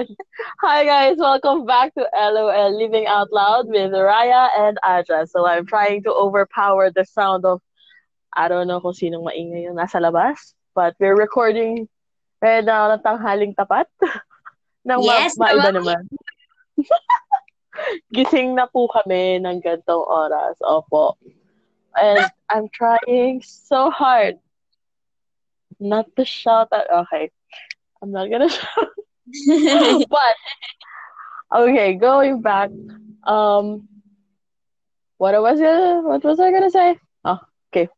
One. Hi guys, welcome back to LOL Living Out Loud with Raya and Aja. So I'm trying to overpower the sound of I don't know kung sinong maingay yung nasa labas, but we're recording right now ng tanghaling tapat. Nang Yes, ma- maiba naman. naman. Gising na po kami ng gantong oras. Opo. And I'm trying so hard not to shout at okay. I'm not gonna shout. but okay, going back. Um what was it what was I gonna say? Oh, okay.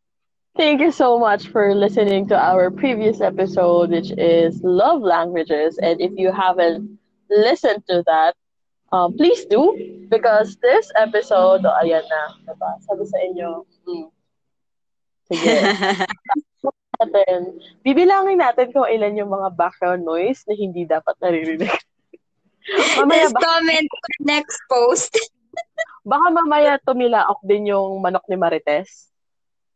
Thank you so much for listening to our previous episode, which is love languages. And if you haven't listened to that, um, please do because this episode, oh, ayan na, diba? Sabi sa inyo, mm, natin, bibilangin natin kung ilan yung mga background noise na hindi dapat naririnig. mamaya, Just baka, comment next post. baka mamaya tumilaok din yung manok ni Marites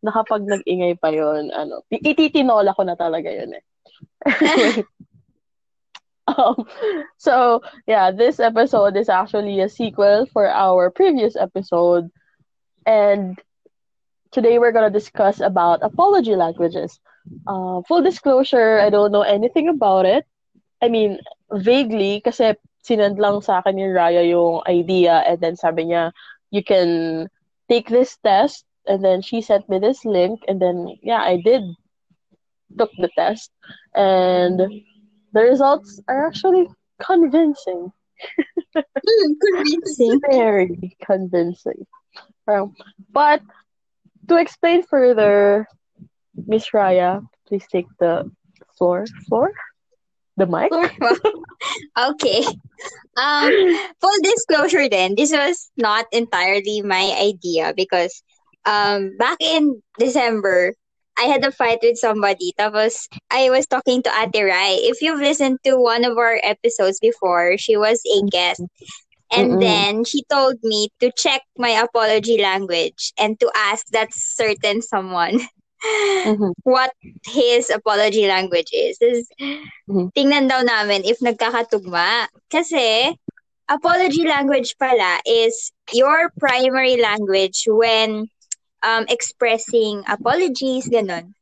na kapag nag-ingay pa yon ano, ititinola ko na talaga yun eh. um, so, yeah, this episode is actually a sequel for our previous episode. And today we're to discuss about apology languages. Uh, full disclosure, I don't know anything about it. I mean, vaguely, kasi sinend lang sa akin ni Raya yung idea and then sabi niya, you can take this test and then she sent me this link and then, yeah, I did took the test and the results are actually convincing. Hmm, convincing. Very convincing. Um, but to explain further, Miss Raya, please take the floor. Floor? The mic? okay. Um, full disclosure then, this was not entirely my idea because um, back in December, I had a fight with somebody. Tapos, I was talking to Ate Rai. If you've listened to one of our episodes before, she was a guest. And Mm-mm. then she told me to check my apology language and to ask that certain someone Mhm. what his apology language is. Is Mhm. tingnan daw namin if nagkakatugma. Kasi apology language pala is your primary language when um, expressing apologies, ganun.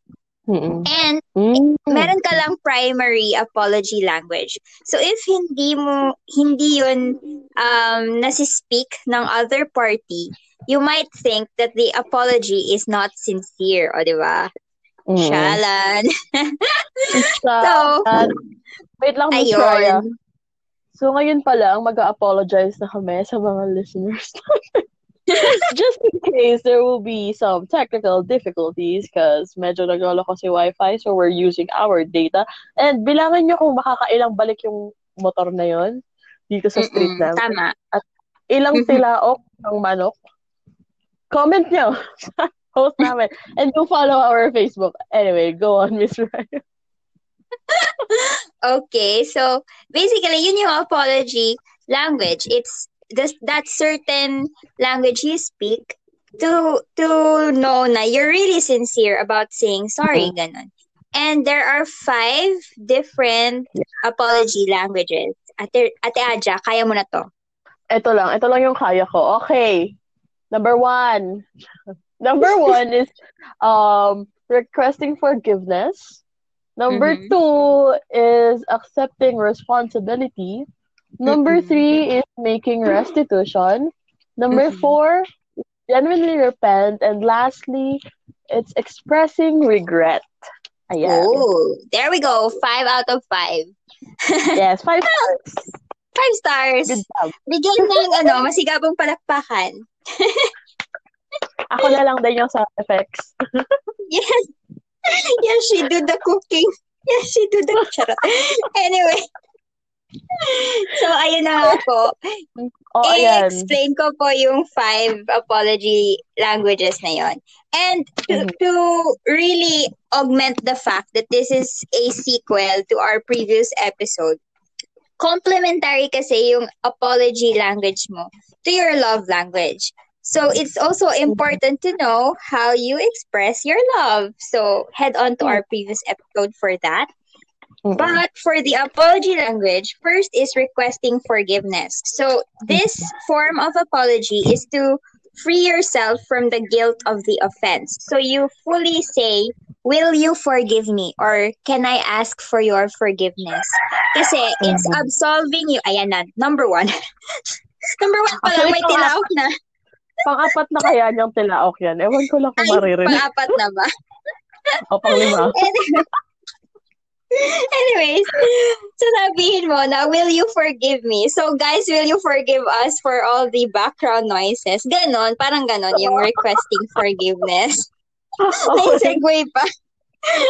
Mm-mm. And Mm. meron ka lang primary apology language. So if hindi mo hindi yun um nasi-speak ng other party, you might think that the apology is not sincere, o di ba? Mm-mm. Shalan. So, at- wait lang, Miss Raya. So, ngayon pa lang, mag-apologize na kami sa mga listeners. Just in case there will be some technical difficulties because medyo nagloloko si Wi-Fi so we're using our data. And bilangan nyo kung makakailang balik yung motor na yon dito sa street Mm-mm, namin. Tama. Ilang Mhm. tilaok ng manok? Comment nyo post namin. And do follow our Facebook. Anyway, go on, Miss Ryan. Okay, so basically, yun yung apology language. It's this that certain language you speak to to know na you're really sincere about saying sorry, mm-hmm. ganon. And there are five different apology languages. Ate, Ate Aja, kaya mo na to. Ito lang. Ito lang yung kaya ko. Okay. Number one. Number one is um requesting forgiveness. Number Mhm. two is accepting responsibility. Number Mm-mm. three is making restitution. Number Mhm. four, genuinely repent. And lastly, it's expressing regret. Ayan. Oh, there we go. Five out of five. Yes, five stars. Five stars. Good job. Bigyan ng ano, masigabong palakpakan. Ako na lang din yung sound effects. Yes. yes, she do the cooking. Yes, she do the charot. Anyway. So, ayun na nga po. Oh, ayan. I-explain ko po yung five apology languages na yon. And to, Mhm. to really augment the fact that this is a sequel to our previous episode, complementary kasi yung apology language mo to your love language. So it's also important to know how you express your love. So head on to our mm. previous episode for that. But for the apology language, first is requesting forgiveness. So this form of apology is to free yourself from the guilt of the offense. So you fully say, Will you forgive me? Or can I ask for your forgiveness? Kasi it's Mhm. absolving you. Ayan na, number one. number one pa lang, may tilaok na. Pang-apat na kaya niyang tilaok yan. Ewan ko lang kung Ay, maririnig. pang-apat na ba? O pang-lima. Anyways, so sabihin mo na, will you forgive me? So guys, will you forgive us for all the background noises? Ganon, parang ganon yung requesting forgiveness. May segue pa.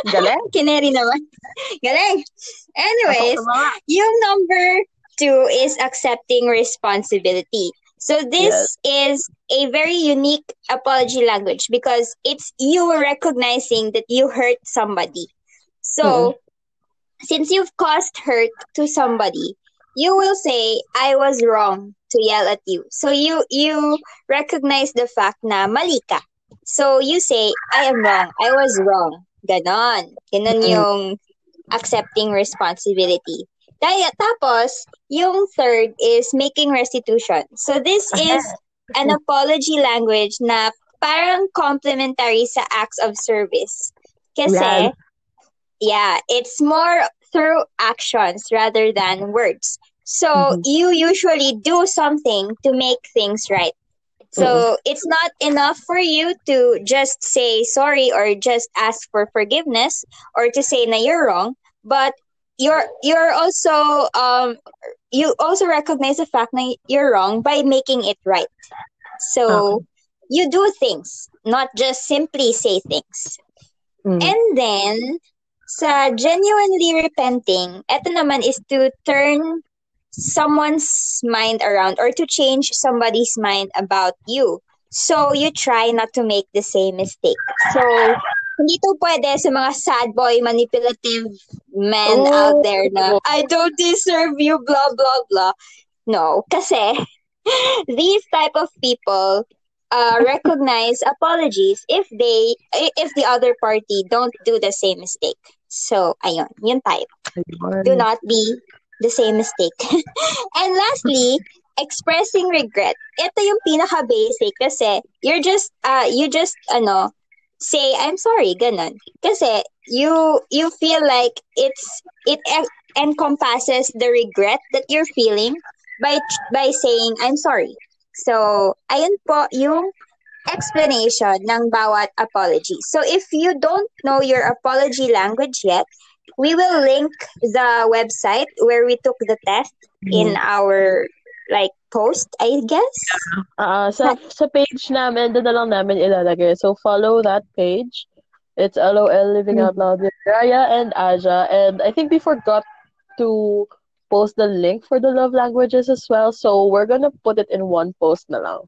Galing. Kineri naman. Galing. Anyways, yung number two is accepting responsibility. So this is a very unique apology language because it's you recognizing that you hurt somebody. So mm-hmm. since you've caused hurt to somebody, you will say, I was wrong to yell at you. So you you recognize the fact na mali ka. So you say, I am wrong. I was wrong. Ganon. Ganon yung accepting responsibility. Kaya, tapos, yung third is making restitution. So this is an apology language na parang complementary sa acts of service. Kasi, yeah, it's more through actions rather than words. So Mhm. you usually do something to make things right. So it's not enough for you to just say sorry or just ask for forgiveness or to say na you're wrong, but you're you're also um you also recognize the fact that you're wrong by making it right. So you do things, not just simply say things. Mm. And then, sa genuinely repenting, ito naman is to turn someone's mind around or to change somebody's mind about you. So, you try not to make the same mistake. So, hindi to pwede sa mga sad boy, manipulative men Oh. out there na, I don't deserve you, blah, blah, blah. No, kasi these type of people uh, recognize apologies if they if the other party don't do the same mistake. So, ayun, yun tayo. Do not be the same mistake. and lastly, expressing regret. Ito yung pinaka basic kasi you're just uh you just ano say I'm sorry ganun. Kasi you you feel like it's it en- encompasses the regret that you're feeling by by saying I'm sorry. So, ayun po yung explanation ng bawat apology. So, if you don't know your apology language yet, we will link the website where we took the test in our like post, I guess. Ah, sa sa page namin, doon na lang namin ilalagay. So follow that page. It's LOL Living Out Loud with Raya and Aja. And I think we forgot to post the link for the love languages as well. So we're gonna put it in one post na lang.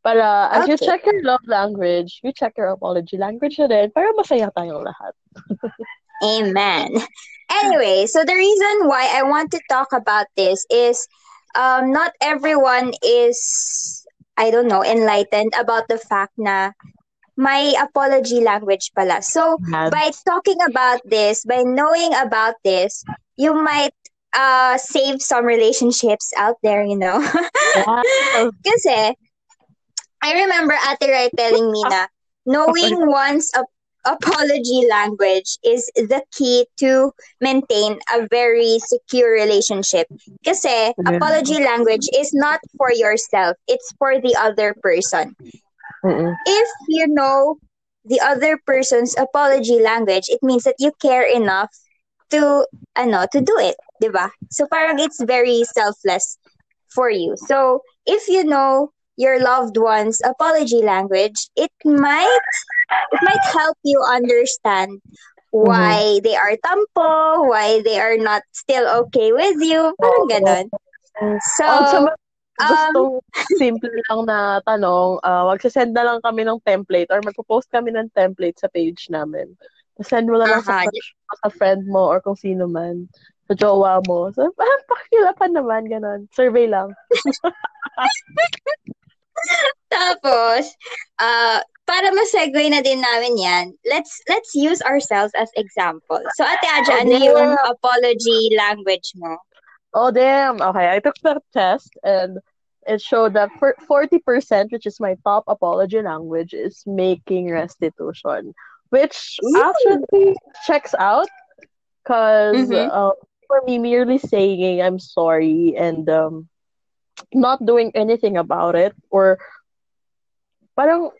Para as you check your love language, you check your apology language na rin para masaya tayong lahat. Amen. Anyway, so the reason why I want to talk about this is um, not everyone is, I don't know, enlightened about the fact na my apology language pala. So, by talking about this, by knowing about this, you might uh, save some relationships out there, you know. Kasi, I remember Ate Rai telling me na knowing one's apology language is the key to maintain a very secure relationship. Kasi apology language is not for yourself, it's for the other person. Mm-mm. If you know the other person's apology language, it means that you care enough to ano to do it, 'di ba? So parang it's very selfless for you. So if you know your loved one's apology language, it might it might help you understand why they are tampo, why they are not still okay with you, parang ganon. So, Oh, sa mga um, simple lang na tanong, uh, magsasend na lang kami ng template or magpo-post kami ng template sa page namin. Send mo na lang sa, crush mo, sa friend mo or kung sino man. Sa jowa mo. So, ah, pakilapan naman, ganon. Survey lang. Tapos, uh, para ma-segue na din namin yan, let's let's use ourselves as example. So, Ate Aja, Oh, ano yung apology language mo? Oh damn. Okay, I took the test and it showed that for 40%, which is my top apology language, is making restitution, which Ooh. actually checks out because Mhm. uh, for me, merely saying I'm sorry and um, not doing anything about it or parang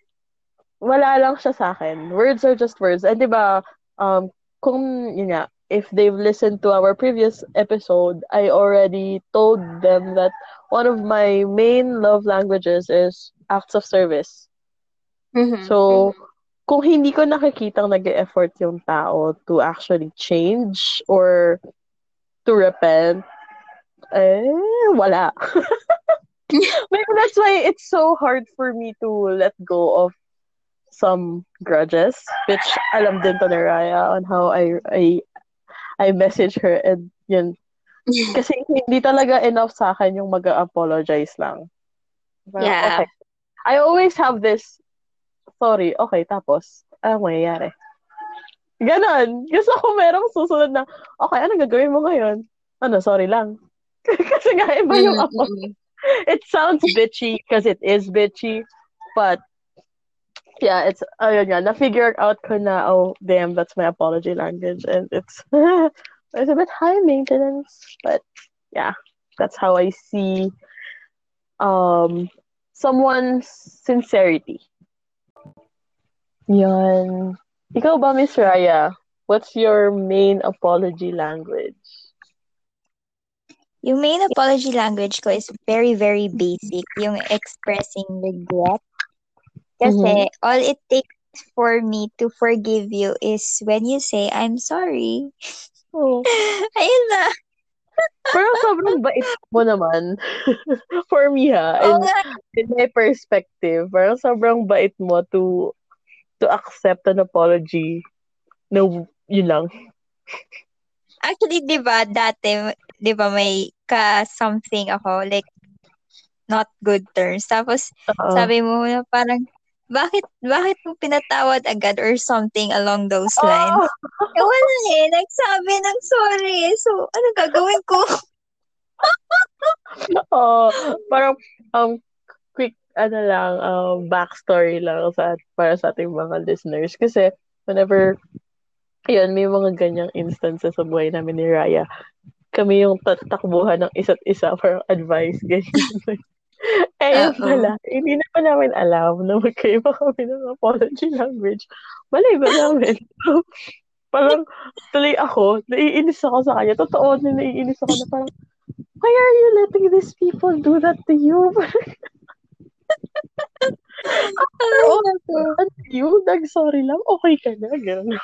wala lang siya sa akin. Words are just words. And di ba, um, kung, yun nga, if they've listened to our previous episode, I already told them that one of my main love languages is acts of service. Mhm. So, kung hindi ko nakikitang nag-effort yung tao to actually change or to repent, eh, wala. Maybe that's why it's so hard for me to let go of some grudges, which alam din to ni Raya on how I I I message her and yun. Kasi hindi talaga enough sa akin yung mag-apologize lang. Parang, Yeah. Okay. I always have this, sorry, okay, tapos, anong mangyayari? Ganon. Gusto ko merong susunod na, okay, anong gagawin mo ngayon? Ano, sorry lang. Kasi nga, iba yung Mhm, ako. mhm. It sounds bitchy because it is bitchy, but yeah, it's, ayun nga, na-figure out ko na, oh, damn, that's my apology language. And it's, it's a bit high maintenance, but yeah, that's how I see um someone's sincerity. Yan. Ikaw ba, Miss Raya? What's your main apology language? Yung main apology language ko is very, very basic. Yung expressing regret. Kasi all it takes for me to forgive you is when you say, I'm sorry. Oh. Ayun na. Pero sobrang bait mo naman. For me ha, in, nga. in my perspective, parang sobrang bait mo to to accept an apology. No, yun lang. Actually, di ba, dati, di ba, may ka-something ako, like, not good terms. Tapos, Oo. sabi mo na parang, bakit, bakit mo pinatawad agad or something along those lines? Oh! Eh, wala eh. Nagsabi ng sorry. So, ano gagawin ko? Oo. parang, um, quick, ano lang, um, backstory lang sa, para sa ating mga listeners. Kasi, whenever, ayun, may mga ganyang instances sa buhay namin ni Raya, kami yung tatakbuhan ng isa't isa for advice, ganyan. eh, yun Oo. pala, hindi na pa namin alam na magkaiba kami ng apology language. Malay ba namin? parang, tuloy ako, naiinis ako sa kanya. Totoo na naiinis ako na parang, why are you letting these people do that to you? All that to you, nag-sorry lang, okay ka na. Ganun.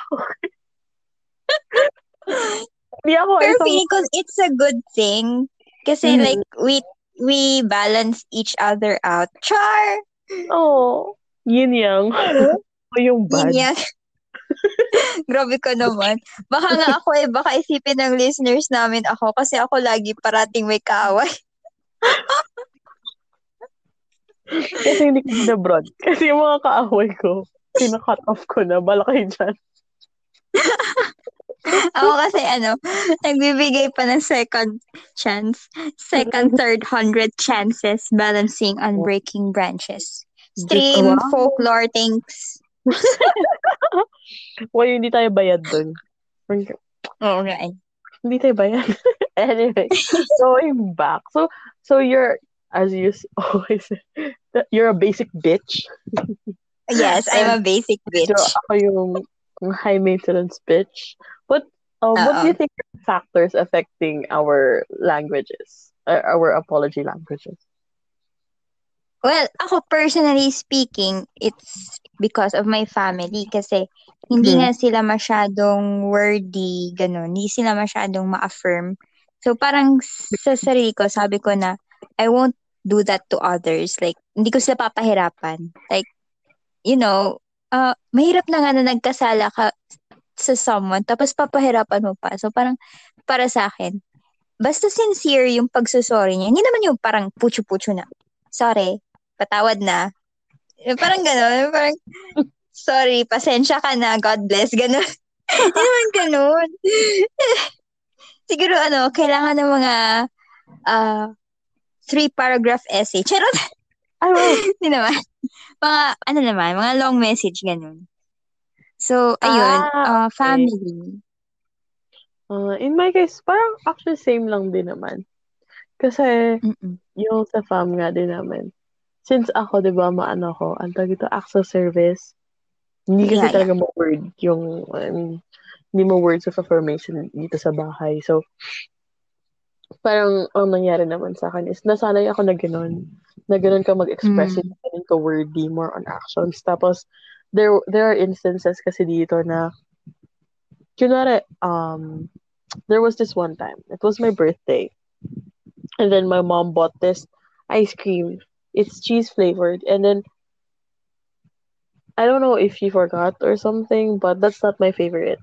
Hindi ako Pero isang... feeling ko it's a good thing. Kasi Mhm. like, we we balance each other out. Char! Oo. yin yang. O yung bad. Yun yan. Grabe ka naman. Baka nga ako eh, baka isipin ng listeners namin ako kasi ako lagi parating may kaaway. Kasi hindi ko binabroad. Kasi yung mga kaaway ko, pina-cut off ko na. Bala kayo dyan. Ako kasi ano, nagbibigay pa ng second chance. Second, third, hundred chances balancing on breaking branches. Stream, Wow. folklore, things. Why hindi tayo bayad dun? Oo nga eh. Hindi tayo bayad. anyway, going back. So, so you're, as you always you're a basic bitch. Yes, I'm a basic bitch. So, ako yung high maintenance bitch. What, um, what do you think are factors affecting our languages? Uh, our apology languages? Well, ako personally speaking, it's because of my family kasi hindi Mhm. nga sila masyadong wordy, ganun. Hindi sila masyadong ma-affirm. So parang sa sarili ko, sabi ko na, I won't do that to others. Like, hindi ko sila papahirapan. Like, you know, uh, mahirap na nga na nagkasala ka sa someone, tapos papahirapan mo pa. So parang, para sa akin, basta sincere yung pagsusorry niya. Hindi naman yung parang pucho-pucho na. Sorry, patawad na. Parang gano'n. Parang, sorry, pasensya ka na, God bless. Gano'n. Hindi naman gano'n. Siguro, ano, kailangan ng mga uh, three-paragraph essay. Charot! Hindi naman. Mga, ano naman, mga long message, gano'n. So, ayun, ah, uh, family. Uh, in my case, parang actually same lang din naman. Kasi, Mm-mm. yung sa fam nga din namin, since ako, di ba, maano ko, ang tawag ito, access service, hindi kasi yeah, talaga yeah. mo-word yung, I mean, hindi mo words of affirmation dito sa bahay. So, parang ang nangyari naman sa akin is nasanay ako na gano'n. Na gano'n ka mag-express mm. it, ka wordy, more on actions. Tapos, there there are instances kasi dito na, kunwari, um, there was this one time. It was my birthday. And then my mom bought this ice cream. It's cheese flavored. And then I don't know if she forgot or something, but that's not my favorite.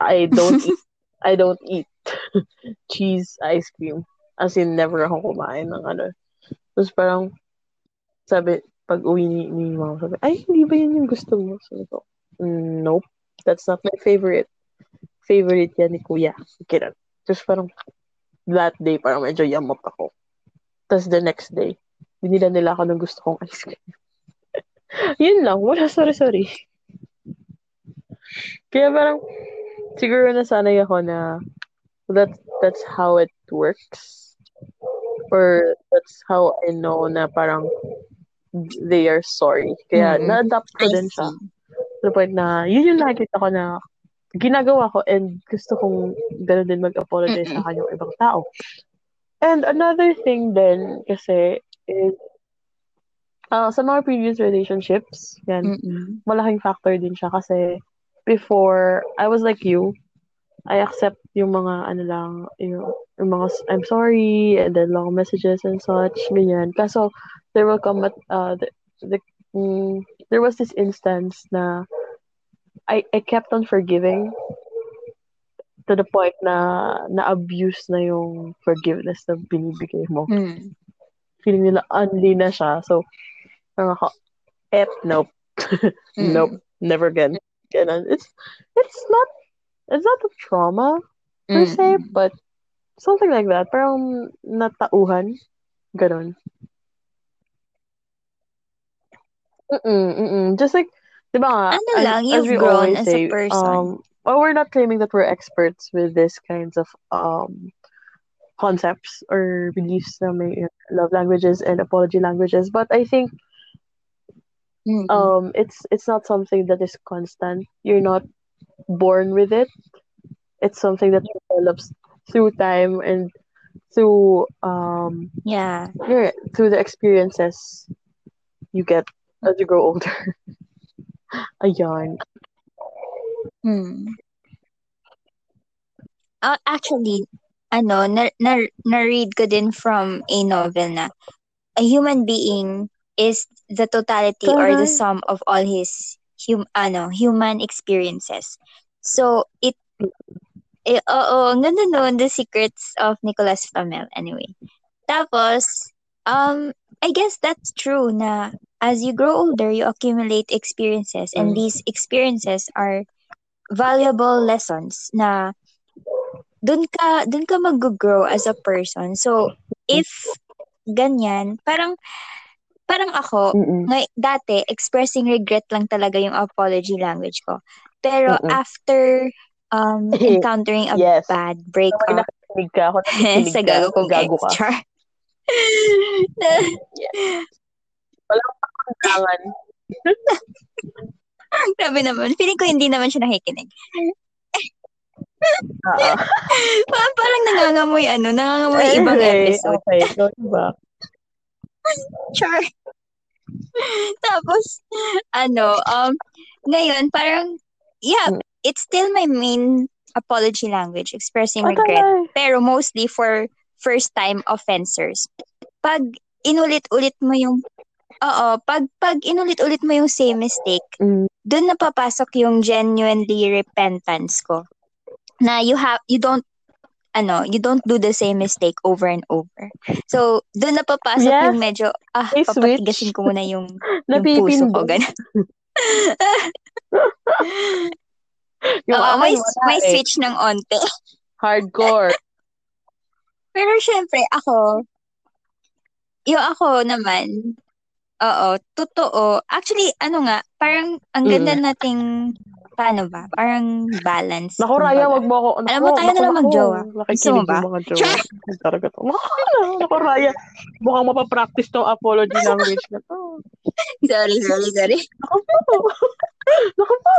I don't eat I don't eat cheese ice cream. As in, never ako kumain ng ano. Tapos parang, sabi, pag uwi ni, ni mama, sabi, ay, hindi ba yun yung gusto mo? Sabi ko, mm, nope. That's not my favorite. Favorite yan ni kuya. Okay Tapos parang, that day, parang medyo yamot ako. Tapos the next day, binila nila ako ng gusto kong ice cream. Yun lang. Wala, sorry, sorry. Kaya parang, siguro nasanay ako na that that's how it works. Or that's how I know na parang they are sorry. Kaya mm-hmm. na-adapt ko din siya. To the point na, yun yung nakikita ko na ginagawa ko and gusto kong gano'n din mag-apologize mm-hmm. sa kanyang ibang tao. And another thing then kasi is uh, sa mga previous relationships, yan, mm-hmm. malaking factor din siya kasi before, I was like you. I accept yung mga ano lang, yung, yung mga I'm sorry and then long messages and such, ganyan. Kaso, there will come at, uh, the, the mm, there was this instance na I, I kept on forgiving to the point na na-abuse na yung forgiveness na binibigay mo. Mm. Feeling nila unli na siya. So, parang ako, eh, nope. mm. nope. Never again. Ganun. It's it's not it's not a trauma per mm. se, but something like that. Parang natauhan. Ganun. Mm-mm, mm-mm. Just like, di ba ano lang, as, you've as we grown as say, a person. Um, well, we're not claiming that we're experts with this kinds of um concepts or beliefs na may love languages and apology languages, but I think Mm-hmm. Um, it's it's not something that is constant. You're not born with it. It's something that develops through time and through um yeah through the experiences you get as you grow older. Ayan. Hmm. Uh, actually, ano, na, na, na-read ko din from a novel na a human being is the totality uh-huh. or the sum of all his hum ano human experiences. So it eh, oo, ganda nun, The Secrets of Nicholas Flamel anyway. Tapos, um, I guess that's true na as you grow older, you accumulate experiences and mm. these experiences are valuable lessons na dun ka dun ka mag-grow as a person. So, if ganyan, parang parang ako, ngay, dati, expressing regret lang talaga yung apology language ko. Pero Mm-mm. after um, encountering a yes. bad breakup, nakikinig ka ako, sa gago kong gago ex, char. yes. Walang pakandangan. Grabe naman. Feeling ko hindi naman siya nakikinig. Uh-huh. parang, parang nangangamoy ano, nangangamoy anyway, ibang episode. Okay, go back. Char. Tapos, ano, um, ngayon, parang, yeah, hmm. it's still my main apology language, expressing regret. Pero mostly for first-time offenders. Pag inulit-ulit mo yung, oo, pag, pag inulit-ulit mo yung same mistake, mm. doon napapasok yung genuinely repentance ko. Na you have, you don't ano, you don't do the same mistake over and over. So, doon na papasok Yes. yung medyo, ah, May papatigasin switch. ko muna yung, yung puso ko, ganun. Yung Oo, may, wala may eh. switch ng onte. Hardcore. Pero syempre, ako, yung ako naman, oo, totoo. Actually, ano nga, parang ang ganda nating, paano ba, parang balance. Naku, Raya, wag mo ako. Alam mo, tayo na lang mag-jowa. Mo ba? Nakikinig yung mga jowa. Talaga to. Naku, Raya. Mukhang mapapractice tong apology language na to. sorry, sorry, sorry. Naku po. Naku po.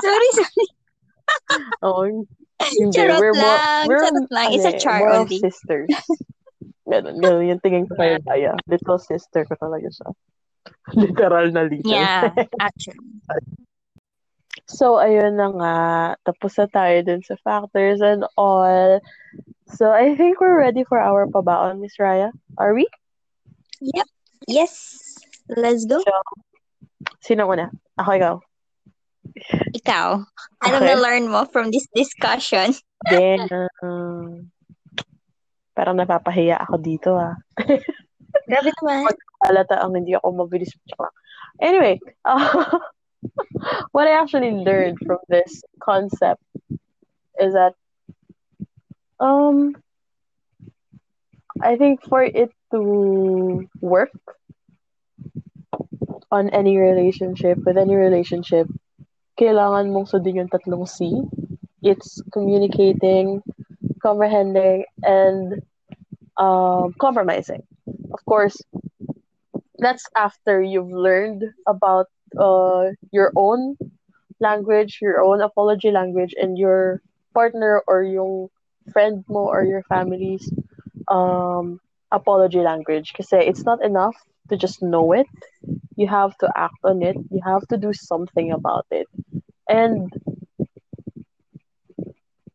sorry, sorry. Oo. Hindi. Charot we're more, lang, we're, charot lang. It's a ano eh, char more only. sisters. Ganun, ganun yung tingin ko kay Raya. Little sister ko talaga siya. Literal na little. Yeah, actually. So, ayun na nga. Tapos na tayo dun sa factors and all. So, I think we're ready for our pabaon, Miss Raya. Are we? Yep. Yes. Let's go. Sino una? Ako, ikaw. Ikaw. Anong Okay. na-learn mo from this discussion? Then, um, parang napapahiya ako dito, ah. Grabe naman. Halata ang hindi ako mabilis. Anyway, uh, what I actually learned from this concept is that um I think for it to work on any relationship, with any relationship, kailangan mong sundin yung tatlong C. It's communicating, comprehending, and um, compromising. Of course, that's after you've learned about uh, your own language, your own apology language, and your partner or yung friend mo or your family's um, apology language. Kasi it's not enough to just know it. You have to act on it. You have to do something about it. And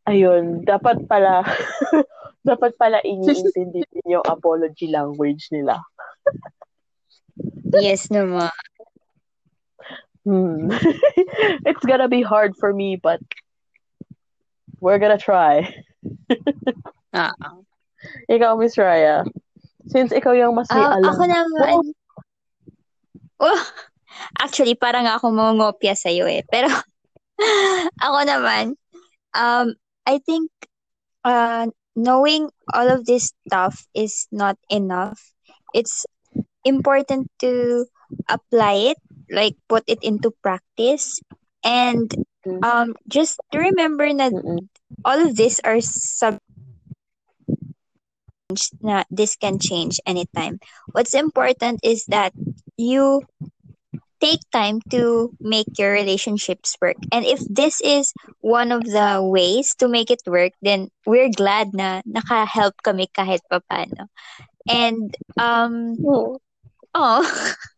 ayun, dapat pala dapat pala iniintindi din yung apology language nila. Yes naman. Hmm. it's gonna be hard for me, but we're gonna try. Ah. Ikaw, Miss Raya. Since ikaw yung mas may Ah, alam. ako naman. Oh, actually, parang ako mangungopia sa'yo eh. Pero, ako naman, um, I think, uh, knowing all of this stuff is not enough. It's important to apply it, like put it into practice, and Mm. um, just to remember that all of these are sub na this can change anytime. What's important is that you take time to make your relationships work. And if this is one of the ways to make it work, then we're glad na naka-help kami kahit papano. And um Oh. oh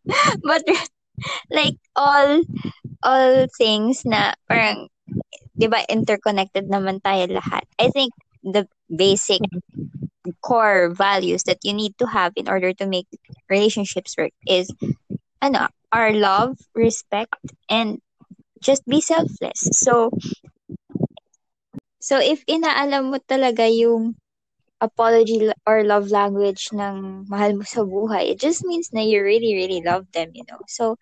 but like all all things na parang 'di ba interconnected naman tayo lahat. I think the basic core values that you need to have in order to make relationships work is ano, our love, respect and just be selfless. So so if inaalam mo talaga yung apology or love language ng mahal mo sa buhay, it just means na you really really love them, you know. So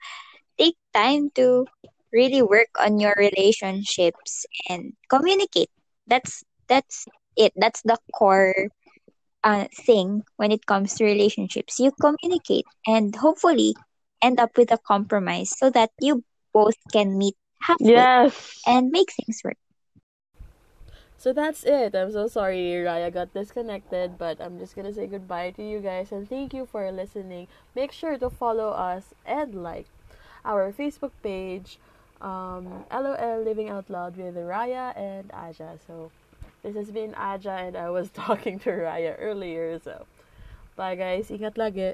take time to really work on your relationships and communicate. That's that's it. That's the core uh, thing when it comes to relationships. You communicate and hopefully end up with a compromise so that you both can meet halfway Yes. and make things work. So that's it. I'm so sorry Raya got disconnected, but I'm just gonna say goodbye to you guys and thank you for listening. Make sure to follow us and like our Facebook page, um, LOL Living Out Loud with Raya and Aja. So this has been Aja and I was talking to Raya earlier. So bye guys. Ingat lagi.